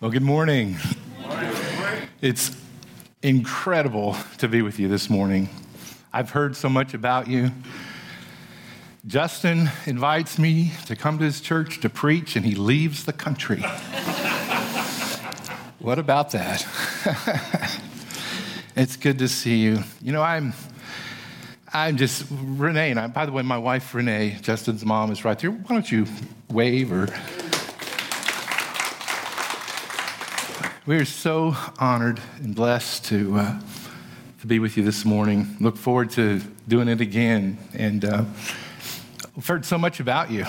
Well, good morning. It's incredible to be with you this morning. I've heard so much about you. Justin invites me to come to his church to preach, and he leaves the country. what about that? it's good to see you. You know, I'm. I'm just Renee, and I, by the way, my wife Renee, Justin's mom, is right there. Why don't you wave or We are so honored and blessed to, uh, to be with you this morning. Look forward to doing it again. And uh, we've heard so much about you.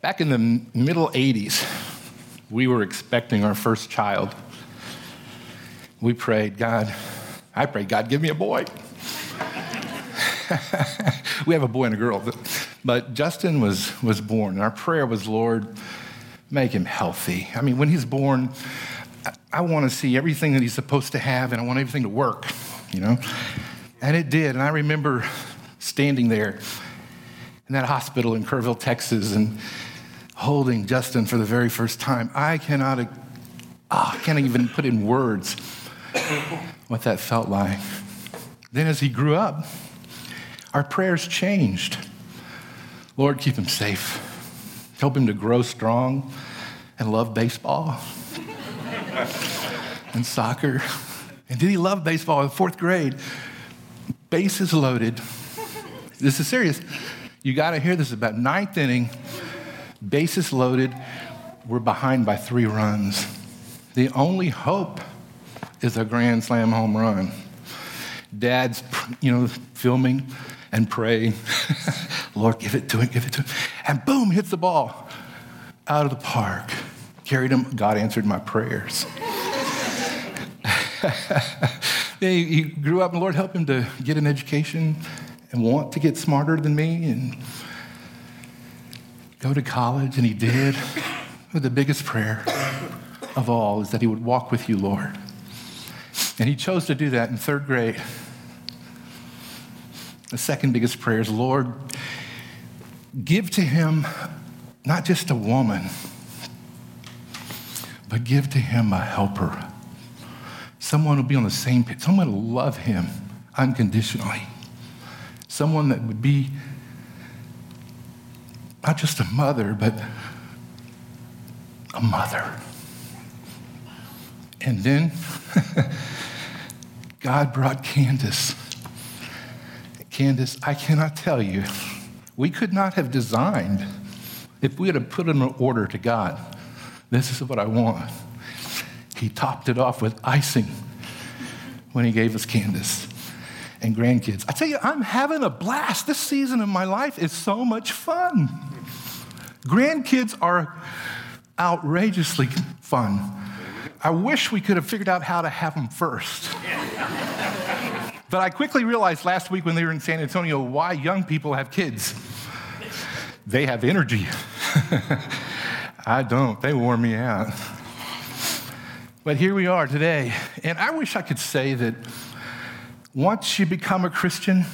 Back in the middle 80s, we were expecting our first child. We prayed, God, I prayed, God, give me a boy. we have a boy and a girl, but, but Justin was, was born, and our prayer was, Lord, make him healthy. I mean, when he's born, I want to see everything that he's supposed to have, and I want everything to work, you know? And it did. And I remember standing there in that hospital in Kerrville, Texas, and holding Justin for the very first time. I cannot, oh, I can't even put in words what that felt like. Then, as he grew up, our prayers changed. Lord, keep him safe. Help him to grow strong and love baseball and soccer. And did he love baseball in fourth grade? Bases loaded. This is serious. You got to hear this about ninth inning, bases loaded. We're behind by three runs. The only hope is a grand slam home run. Dad's, you know, filming and pray, Lord, give it to him, give it to him. And boom, hits the ball out of the park. Carried him, God answered my prayers. he, he grew up, and Lord helped him to get an education and want to get smarter than me and go to college, and he did. But the biggest prayer of all is that he would walk with you, Lord. And he chose to do that in third grade. The second biggest prayer is Lord, give to him not just a woman, but give to him a helper. Someone who'll be on the same page, someone who'll love him unconditionally. Someone that would be not just a mother, but a mother. And then God brought Candace. Candace, I cannot tell you, we could not have designed, if we had put in an order to God, this is what I want. He topped it off with icing when he gave us Candace and grandkids. I tell you, I'm having a blast. This season of my life is so much fun. Grandkids are outrageously fun. I wish we could have figured out how to have them first. But I quickly realized last week when they were in San Antonio why young people have kids. They have energy. I don't. They wore me out. But here we are today. And I wish I could say that once you become a Christian,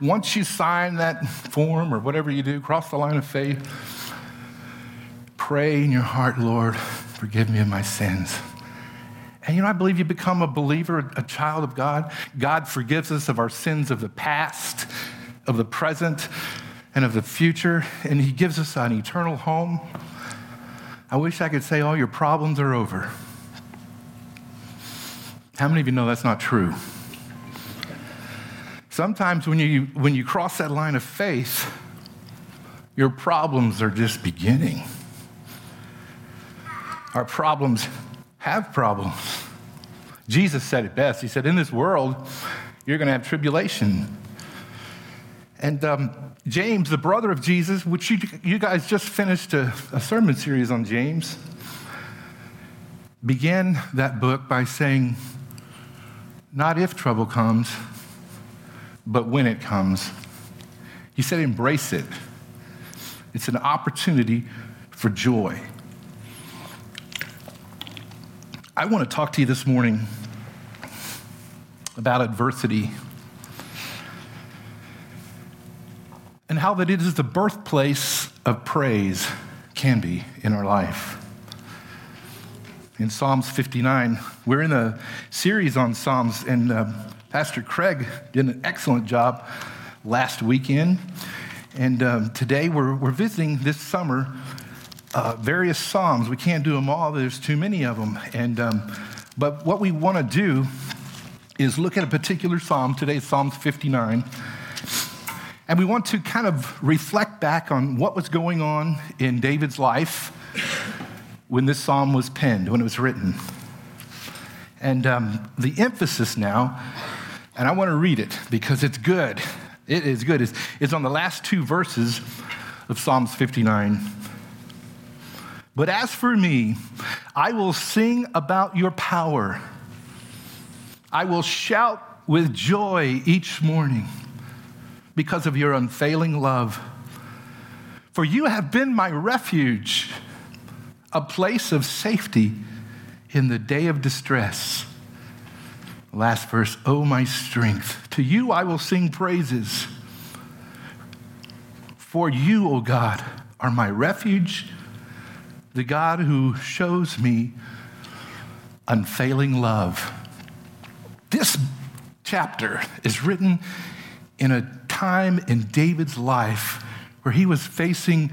once you sign that form or whatever you do, cross the line of faith, pray in your heart, Lord, forgive me of my sins. And you know, I believe you become a believer, a child of God. God forgives us of our sins of the past, of the present, and of the future, and He gives us an eternal home. I wish I could say all your problems are over. How many of you know that's not true? Sometimes when you, when you cross that line of faith, your problems are just beginning. Our problems have problems. Jesus said it best. He said, In this world, you're going to have tribulation. And um, James, the brother of Jesus, which you, you guys just finished a, a sermon series on James, began that book by saying, Not if trouble comes, but when it comes. He said, Embrace it. It's an opportunity for joy. I want to talk to you this morning about adversity and how that it is the birthplace of praise. can be in our life. In Psalms 59, we're in a series on Psalms, and uh, Pastor Craig did an excellent job last weekend. And um, today we're, we're visiting this summer uh, various Psalms. We can't do them all, there's too many of them. And, um, but what we want to do is look at a particular Psalm. Today, Psalm 59. And we want to kind of reflect back on what was going on in David's life when this psalm was penned, when it was written. And um, the emphasis now, and I want to read it because it's good. It is good. It's, it's on the last two verses of Psalms 59. But as for me, I will sing about your power. I will shout with joy each morning because of your unfailing love. For you have been my refuge, a place of safety in the day of distress. Last verse, oh my strength, to you I will sing praises. For you, O oh God, are my refuge, the God who shows me unfailing love. This chapter is written in a time in David's life where he was facing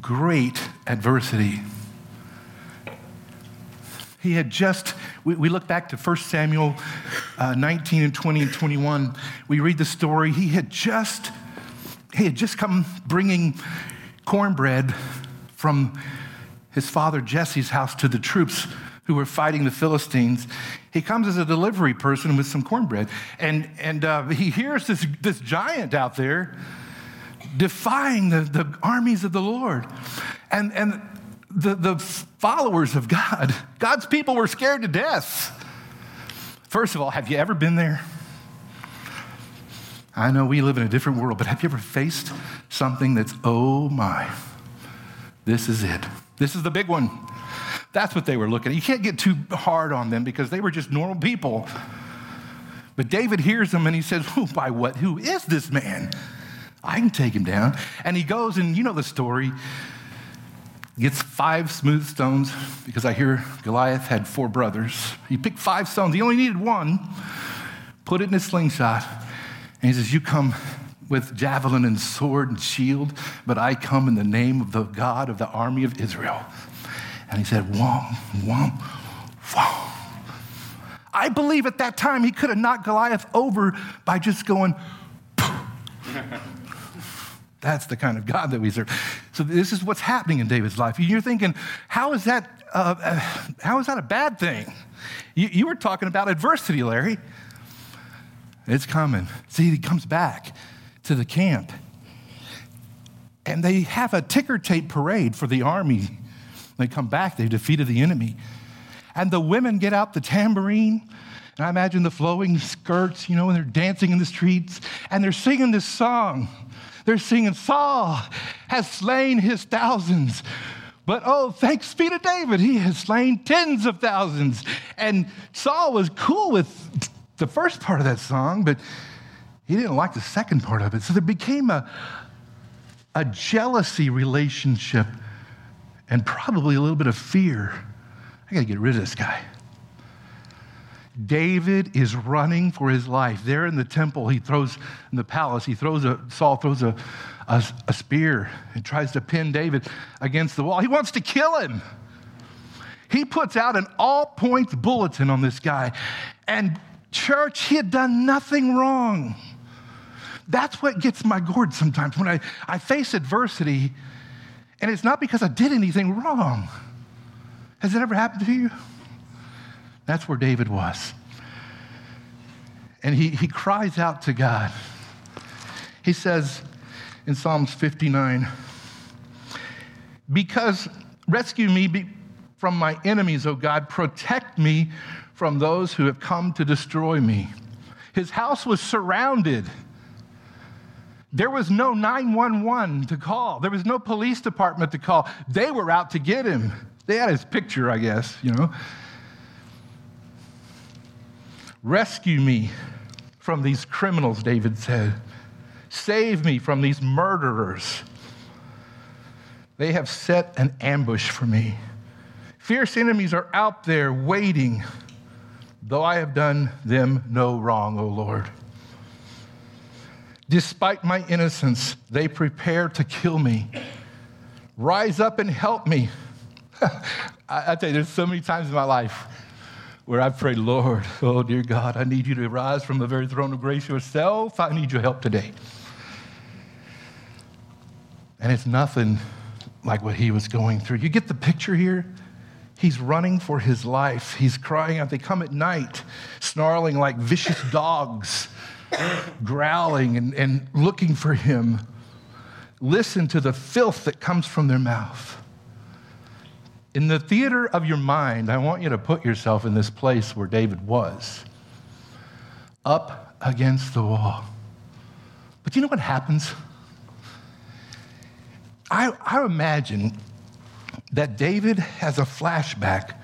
great adversity. He had just, we, we look back to 1 Samuel uh, 19 and 20 and 21. We read the story. He had just, he had just come bringing cornbread from his father Jesse's house to the troops who were fighting the Philistines. He comes as a delivery person with some cornbread, and, and uh, he hears this, this giant out there defying the, the armies of the Lord. And, and the, the followers of God, God's people were scared to death. First of all, have you ever been there? I know we live in a different world, but have you ever faced something that's, oh my, this is it? This is the big one. That's what they were looking at. You can't get too hard on them because they were just normal people. But David hears them and he says, oh, by what? Who is this man? I can take him down. And he goes and you know the story. Gets five smooth stones because I hear Goliath had four brothers. He picked five stones. He only needed one. Put it in a slingshot. And he says, You come with javelin and sword and shield, but I come in the name of the God of the army of Israel. And he said, Whom, whom, whom. I believe at that time he could have knocked Goliath over by just going, That's the kind of God that we serve. So this is what's happening in David's life. You're thinking, how is that, uh, how is that a bad thing? You, you were talking about adversity, Larry. It's coming. See, he comes back to the camp. And they have a ticker tape parade for the army they come back, they've defeated the enemy. And the women get out the tambourine, and I imagine the flowing skirts, you know, and they're dancing in the streets, and they're singing this song. They're singing, Saul has slain his thousands. But oh, thanks be to David, he has slain tens of thousands. And Saul was cool with the first part of that song, but he didn't like the second part of it. So there became a, a jealousy relationship and probably a little bit of fear. I got to get rid of this guy. David is running for his life. There in the temple, he throws, in the palace, he throws a, Saul throws a, a, a spear and tries to pin David against the wall. He wants to kill him. He puts out an all points bulletin on this guy. And, church, he had done nothing wrong. That's what gets my gourd sometimes. When I, I face adversity, and it's not because I did anything wrong. Has it ever happened to you? That's where David was. And he, he cries out to God. He says in Psalms 59 Because rescue me from my enemies, O God, protect me from those who have come to destroy me. His house was surrounded there was no 911 to call. There was no police department to call. They were out to get him. They had his picture, I guess, you know. Rescue me from these criminals, David said. Save me from these murderers. They have set an ambush for me. Fierce enemies are out there waiting, though I have done them no wrong, O Lord. Despite my innocence, they prepare to kill me. Rise up and help me. I, tell you, there's so many times in my life where I prayed, Lord, oh dear God, I need you to rise from the very throne of grace yourself. I need your help today. And it's nothing like what he was going through. You get the picture here? He's running for his life. He's crying out. They come at night, snarling like vicious dogs, growling and, and looking for him. Listen to the filth that comes from their mouth. In the theater of your mind, I want you to put yourself in this place where David was, up against the wall. But you know what happens? I, I imagine that David has a flashback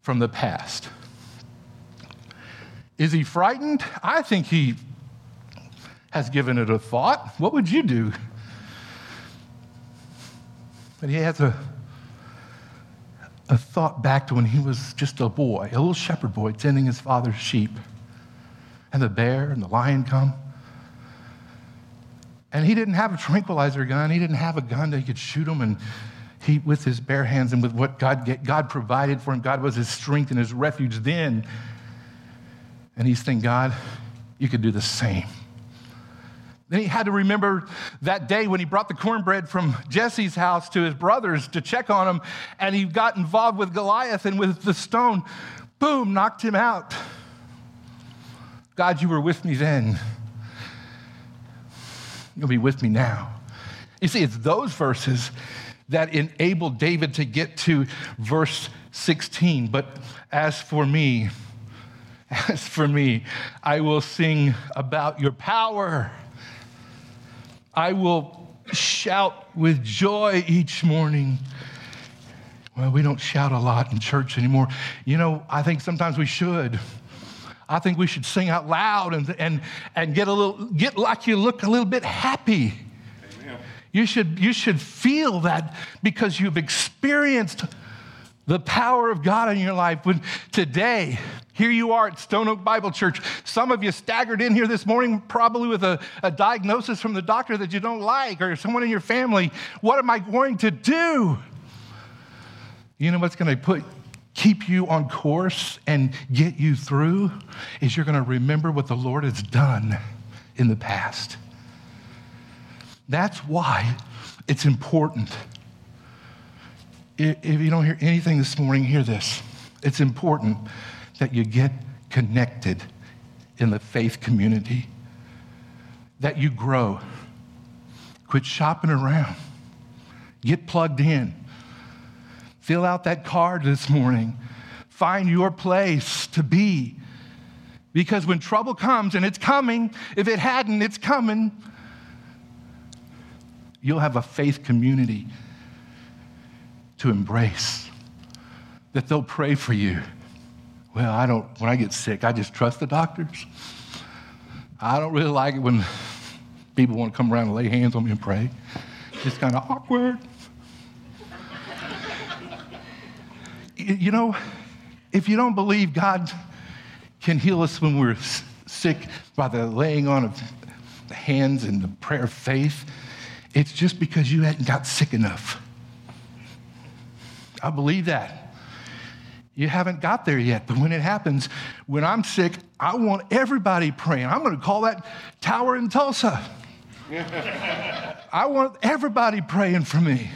from the past. Is he frightened? I think he has given it a thought. What would you do? But he has a, a thought back to when he was just a boy, a little shepherd boy tending his father's sheep. And the bear and the lion come. And he didn't have a tranquilizer gun. He didn't have a gun that he could shoot them. And he, with his bare hands and with what God, God provided for him, God was his strength and his refuge then. And he's thinking, God, you could do the same. Then he had to remember that day when he brought the cornbread from Jesse's house to his brothers to check on him, and he got involved with Goliath and with the stone, boom, knocked him out. God, you were with me then. You'll be with me now. You see, it's those verses that enabled David to get to verse 16. But as for me, as for me, I will sing about your power. I will shout with joy each morning. Well, we don't shout a lot in church anymore. You know, I think sometimes we should. I think we should sing out loud and, and, and get, a little, get like you look a little bit happy. Amen. You should, you should feel that because you've experienced the power of God in your life. When today, here you are at Stone Oak Bible Church. Some of you staggered in here this morning, probably with a, a diagnosis from the doctor that you don't like, or someone in your family. What am I going to do? You know what's going to put keep you on course and get you through is you're going to remember what the Lord has done in the past. That's why it's important. If you don't hear anything this morning, hear this. It's important that you get connected in the faith community, that you grow. Quit shopping around, get plugged in. Fill out that card this morning. Find your place to be. Because when trouble comes, and it's coming, if it hadn't, it's coming, you'll have a faith community to embrace, that they'll pray for you. Well, I don't, when I get sick, I just trust the doctors. I don't really like it when people want to come around and lay hands on me and pray. It's kind of awkward. you know, if you don't believe God can heal us when we're sick by the laying on of the hands and the prayer of faith, it's just because you hadn't got sick enough. I believe that. You haven't got there yet, but when it happens, when I'm sick, I want everybody praying. I'm going to call that tower in Tulsa. I want everybody praying for me.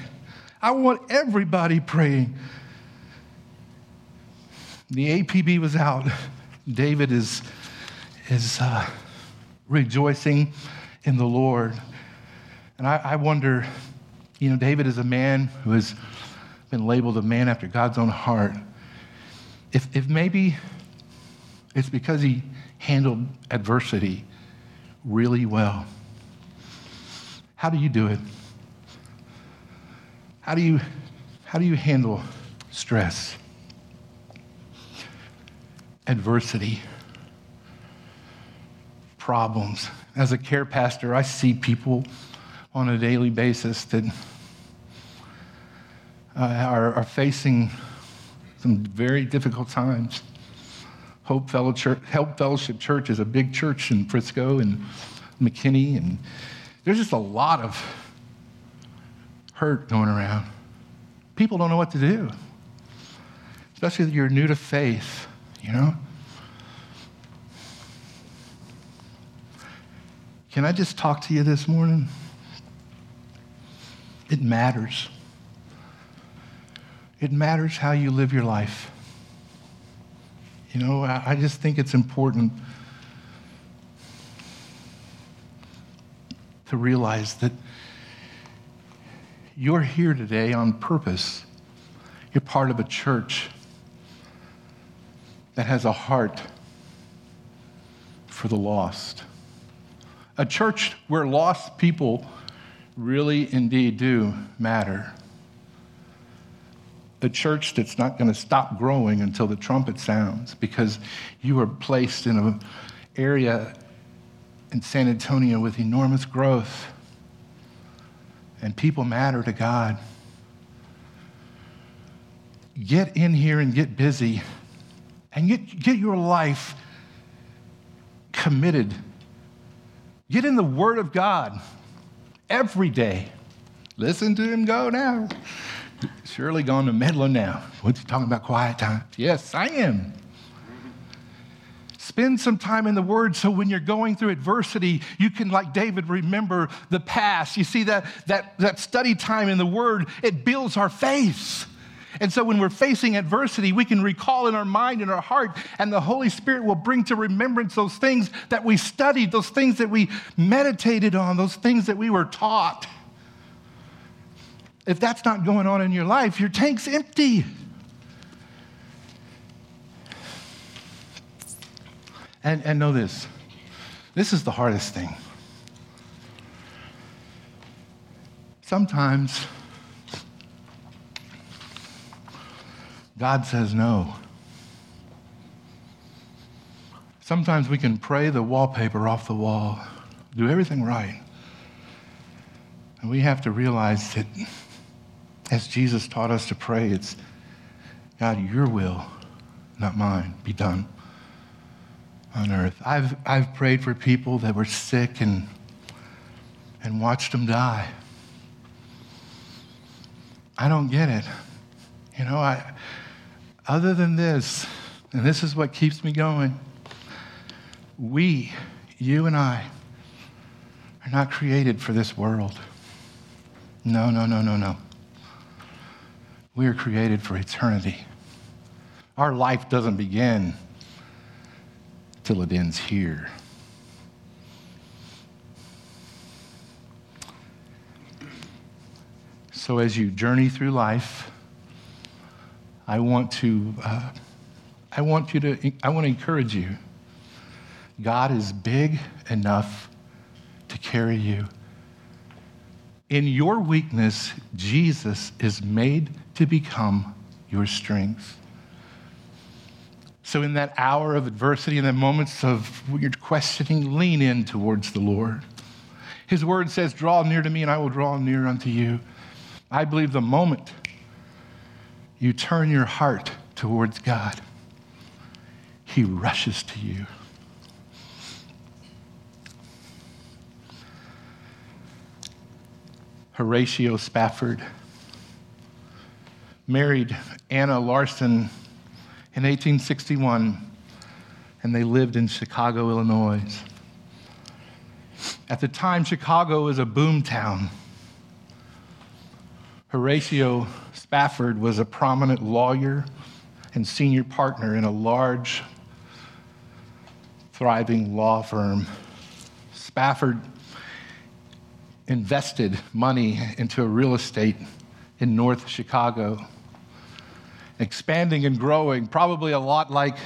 I want everybody praying the APB was out. David is, is uh, rejoicing in the Lord. And I, I wonder, you know, David is a man who has been labeled a man after God's own heart. If, if maybe it's because he handled adversity really well. How do you do it? How do you, how do you handle stress? adversity, problems. As a care pastor, I see people on a daily basis that uh, are, are facing some very difficult times. Hope, Fellow Church, Hope Fellowship Church is a big church in Frisco and McKinney, and there's just a lot of hurt going around. People don't know what to do, especially if you're new to faith, you know? Can I just talk to you this morning? It matters. It matters how you live your life. You know, I just think it's important to realize that you're here today on purpose. You're part of a church that has a heart for the lost. A church where lost people really indeed do matter. A church that's not going to stop growing until the trumpet sounds because you are placed in an area in San Antonio with enormous growth and people matter to God. Get in here and get busy and get, get your life committed. Get in the Word of God every day. Listen to him go now. Surely gone to meddling now. What's he talking about quiet time? Yes, I am. Spend some time in the Word so when you're going through adversity, you can, like David, remember the past. You see, that, that, that study time in the Word, it builds our faith. And so when we're facing adversity, we can recall in our mind and our heart, and the Holy Spirit will bring to remembrance those things that we studied, those things that we meditated on, those things that we were taught. If that's not going on in your life, your tank's empty. And, and know this this is the hardest thing. Sometimes God says no. Sometimes we can pray the wallpaper off the wall, do everything right. And we have to realize that as Jesus taught us to pray, it's God, your will, not mine, be done on earth. I've, I've prayed for people that were sick and, and watched them die. I don't get it. You know, I, other than this, and this is what keeps me going, we, you and I, are not created for this world. No, no, no, no, no. We are created for eternity. Our life doesn't begin till it ends here. So, as you journey through life, I want to, uh, I want you to, I want to encourage you. God is big enough to carry you. In your weakness, Jesus is made to become your strength. So, in that hour of adversity, in the moments of your questioning, lean in towards the Lord. His word says, Draw near to me, and I will draw near unto you. I believe the moment you turn your heart towards God, He rushes to you. Horatio Spafford married Anna Larsen in 1861, and they lived in Chicago, Illinois. At the time, Chicago was a boom town. Horatio Spafford was a prominent lawyer and senior partner in a large, thriving law firm. Spafford invested money into a real estate in North Chicago, expanding and growing, probably a lot like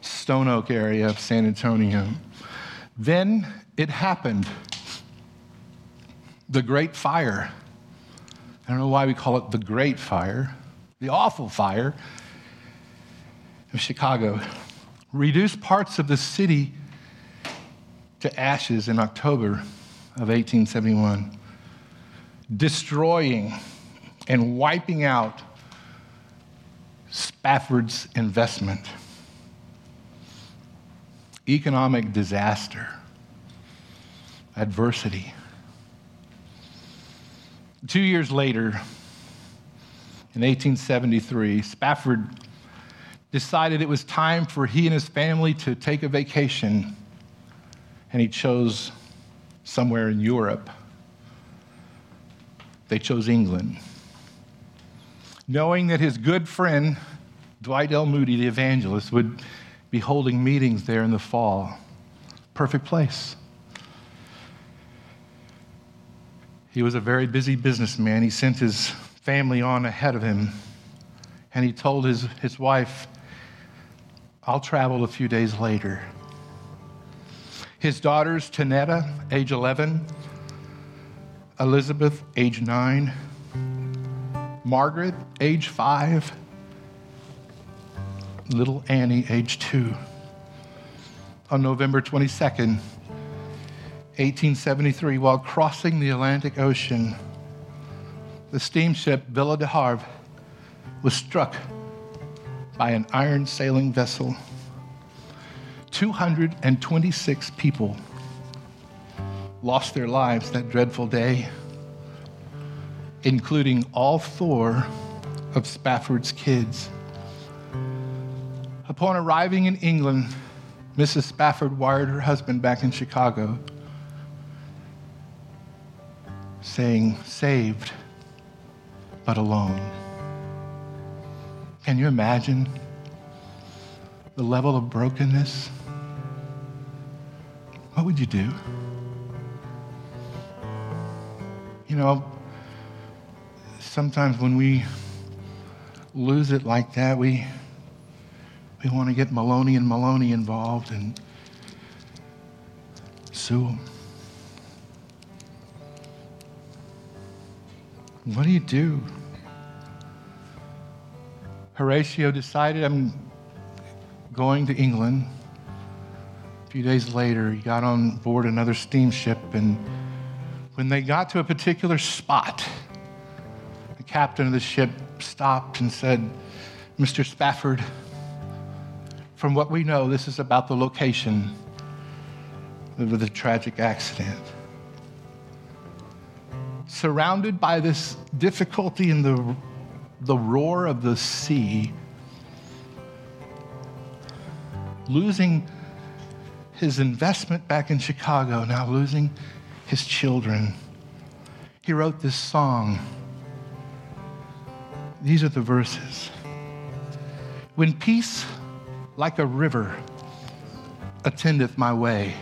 Stone Oak area of San Antonio. Then it happened. The Great Fire. I don't know why we call it the Great Fire, the awful fire of Chicago, reduced parts of the city to ashes in October of 1871, destroying and wiping out Spafford's investment. Economic disaster, adversity. Two years later, in 1873, Spafford decided it was time for he and his family to take a vacation, and he chose somewhere in Europe. They chose England. Knowing that his good friend, Dwight L. Moody, the evangelist, would be holding meetings there in the fall. Perfect place. He was a very busy businessman. He sent his family on ahead of him, and he told his, his wife, I'll travel a few days later. His daughters, Tanetta, age 11, Elizabeth, age 9, Margaret, age 5, little Annie, age 2. On November 22nd, 1873, while crossing the Atlantic Ocean, the steamship Ville du Havre was struck by an iron sailing vessel. 226 people lost their lives that dreadful day, including all four of Spafford's kids. Upon arriving in England, Mrs. Spafford wired her husband back in Chicago saying, saved, but alone. Can you imagine the level of brokenness? What would you do? You know, sometimes when we lose it like that, we, we want to get Maloney and Maloney involved and sue them. What do you do? Horatio decided, I'm going to England. Few days later, he got on board another steamship, and when they got to a particular spot, the captain of the ship stopped and said, Mr. Spafford, from what we know, this is about the location of the tragic accident surrounded by this difficulty and the, the roar of the sea, losing his investment back in Chicago, now losing his children. He wrote this song. These are the verses. When peace, like a river, attendeth my way,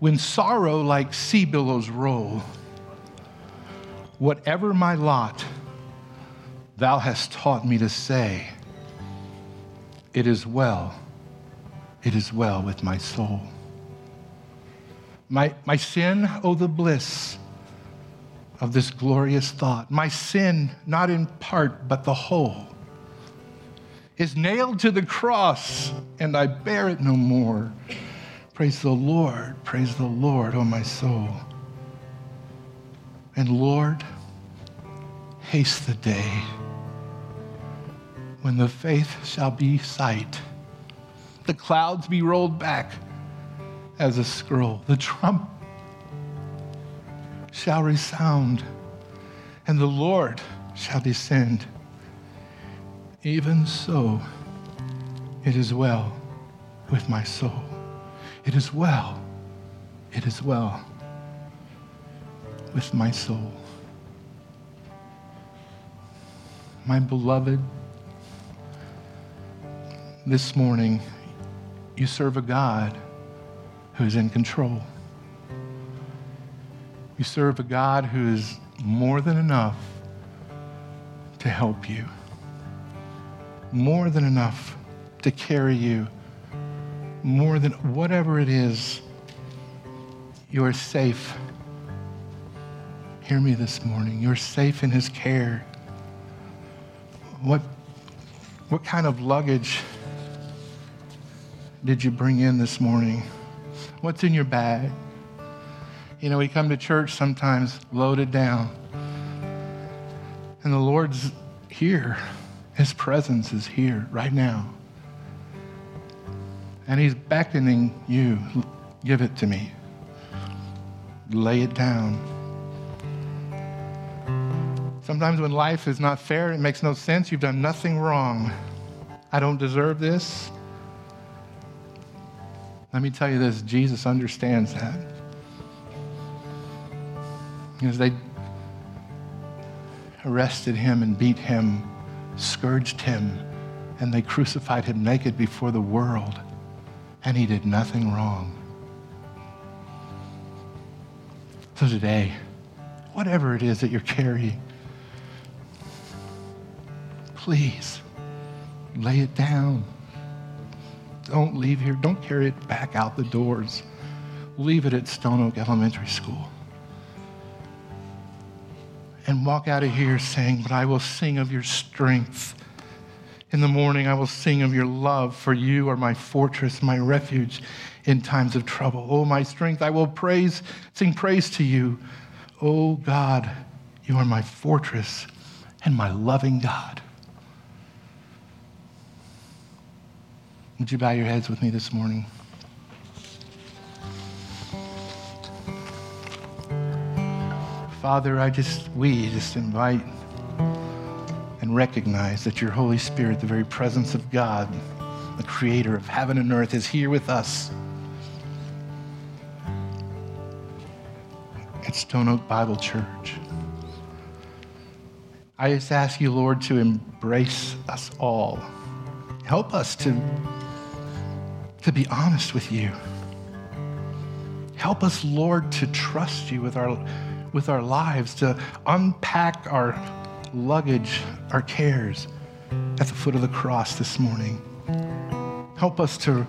when sorrow like sea billows roll, Whatever my lot, thou hast taught me to say, It is well, it is well with my soul. My, my sin, oh, the bliss of this glorious thought. My sin, not in part, but the whole, is nailed to the cross, and I bear it no more. Praise the Lord, praise the Lord, oh, my soul. And Lord, haste the day when the faith shall be sight, the clouds be rolled back as a scroll, the trump shall resound, and the Lord shall descend. Even so, it is well with my soul. It is well. It is well with my soul. My beloved, this morning, you serve a God who's in control. You serve a God who is more than enough to help you, more than enough to carry you, more than whatever it is, you are safe Hear me this morning. You're safe in His care. What, what kind of luggage did you bring in this morning? What's in your bag? You know, we come to church sometimes loaded down. And the Lord's here. His presence is here right now. And He's beckoning you give it to me, lay it down. Sometimes when life is not fair, it makes no sense. You've done nothing wrong. I don't deserve this. Let me tell you this Jesus understands that. Because they arrested him and beat him, scourged him, and they crucified him naked before the world, and he did nothing wrong. So today, whatever it is that you're carrying, please lay it down. Don't leave here. Don't carry it back out the doors. Leave it at Stone Oak Elementary School. And walk out of here saying, But I will sing of your strength. In the morning, I will sing of your love, for you are my fortress, my refuge in times of trouble. Oh, my strength, I will praise, sing praise to you. Oh, God, you are my fortress and my loving God. Would you bow your heads with me this morning? Father, I just, we just invite and recognize that your Holy Spirit, the very presence of God, the creator of heaven and earth, is here with us. At Stone Oak Bible Church. I just ask you, Lord, to embrace us all. Help us to to be honest with you. Help us, Lord, to trust you with our, with our lives, to unpack our luggage, our cares at the foot of the cross this morning. Help us to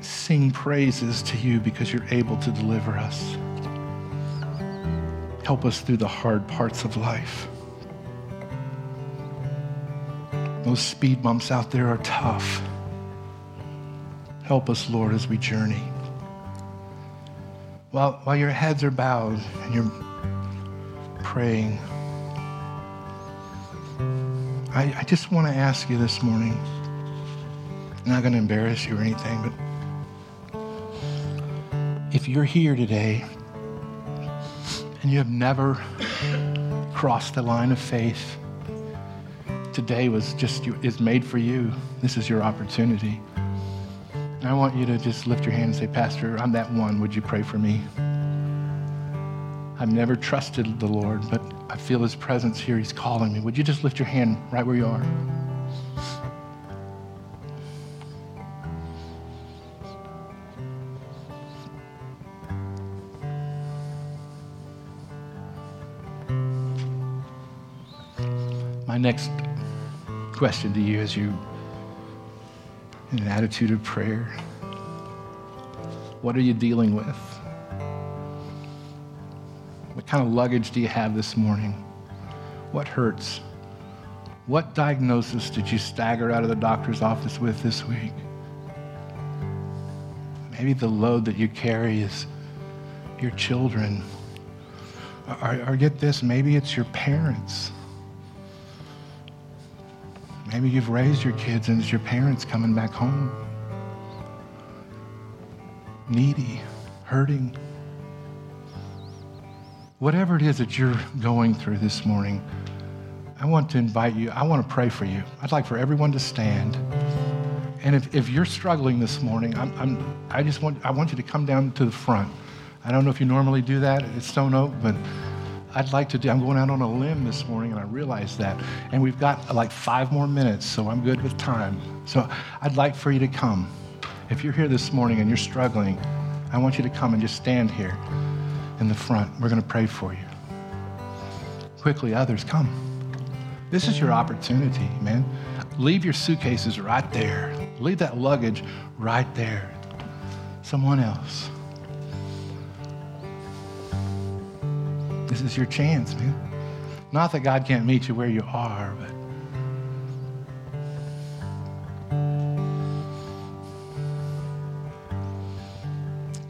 sing praises to you because you're able to deliver us. Help us through the hard parts of life. Those speed bumps out there are tough. Help us, Lord, as we journey. While, while your heads are bowed and you're praying, I, I just want to ask you this morning. I'm not going to embarrass you or anything, but if you're here today and you have never crossed the line of faith, today was just is made for you. This is your opportunity. And I want you to just lift your hand and say, Pastor, I'm that one. Would you pray for me? I've never trusted the Lord, but I feel his presence here. He's calling me. Would you just lift your hand right where you are? My next question to you as you, in an attitude of prayer, what are you dealing with? What kind of luggage do you have this morning? What hurts? What diagnosis did you stagger out of the doctor's office with this week? Maybe the load that you carry is your children. Or, or get this, maybe it's your parents. Maybe you've raised your kids and it's your parents coming back home. Needy, hurting. Whatever it is that you're going through this morning, I want to invite you, I want to pray for you. I'd like for everyone to stand. And if, if you're struggling this morning, I'm, I'm, I just want, I want you to come down to the front. I don't know if you normally do that at Stone Oak, but I'd like to do, I'm going out on a limb this morning, and I realize that. And we've got like five more minutes, so I'm good with time. So I'd like for you to come. If you're here this morning and you're struggling, I want you to come and just stand here in the front. We're going to pray for you. Quickly, others, come. This is your opportunity, man. Leave your suitcases right there. Leave that luggage right there. Someone else. This is your chance, man. Not that God can't meet you where you are, but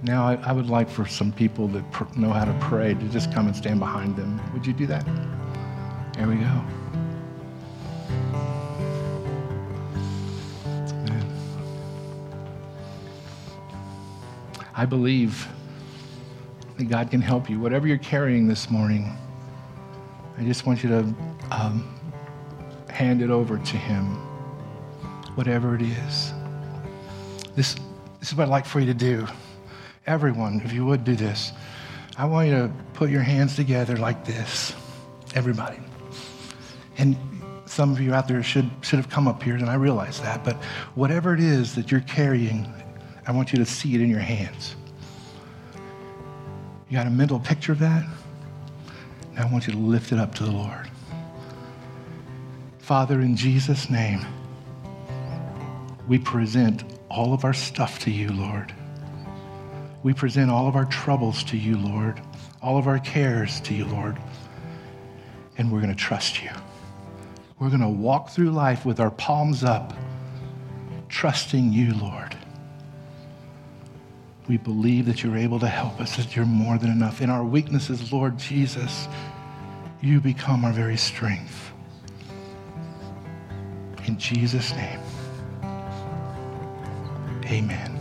Now, I, I would like for some people that pr- know how to pray to just come and stand behind them. Would you do that? There we go. I believe that God can help you. Whatever you're carrying this morning, I just want you to um, hand it over to Him, whatever it is. This, this is what I'd like for you to do. Everyone, if you would do this, I want you to put your hands together like this. Everybody. And some of you out there should, should have come up here, and I realize that, but whatever it is that you're carrying, I want you to see it in your hands. You got a mental picture of that? Now I want you to lift it up to the Lord. Father, in Jesus' name, we present all of our stuff to you, Lord. We present all of our troubles to you, Lord, all of our cares to you, Lord. And we're going to trust you. We're going to walk through life with our palms up, trusting you, Lord. We believe that you're able to help us, that you're more than enough. In our weaknesses, Lord Jesus, you become our very strength. In Jesus' name, amen.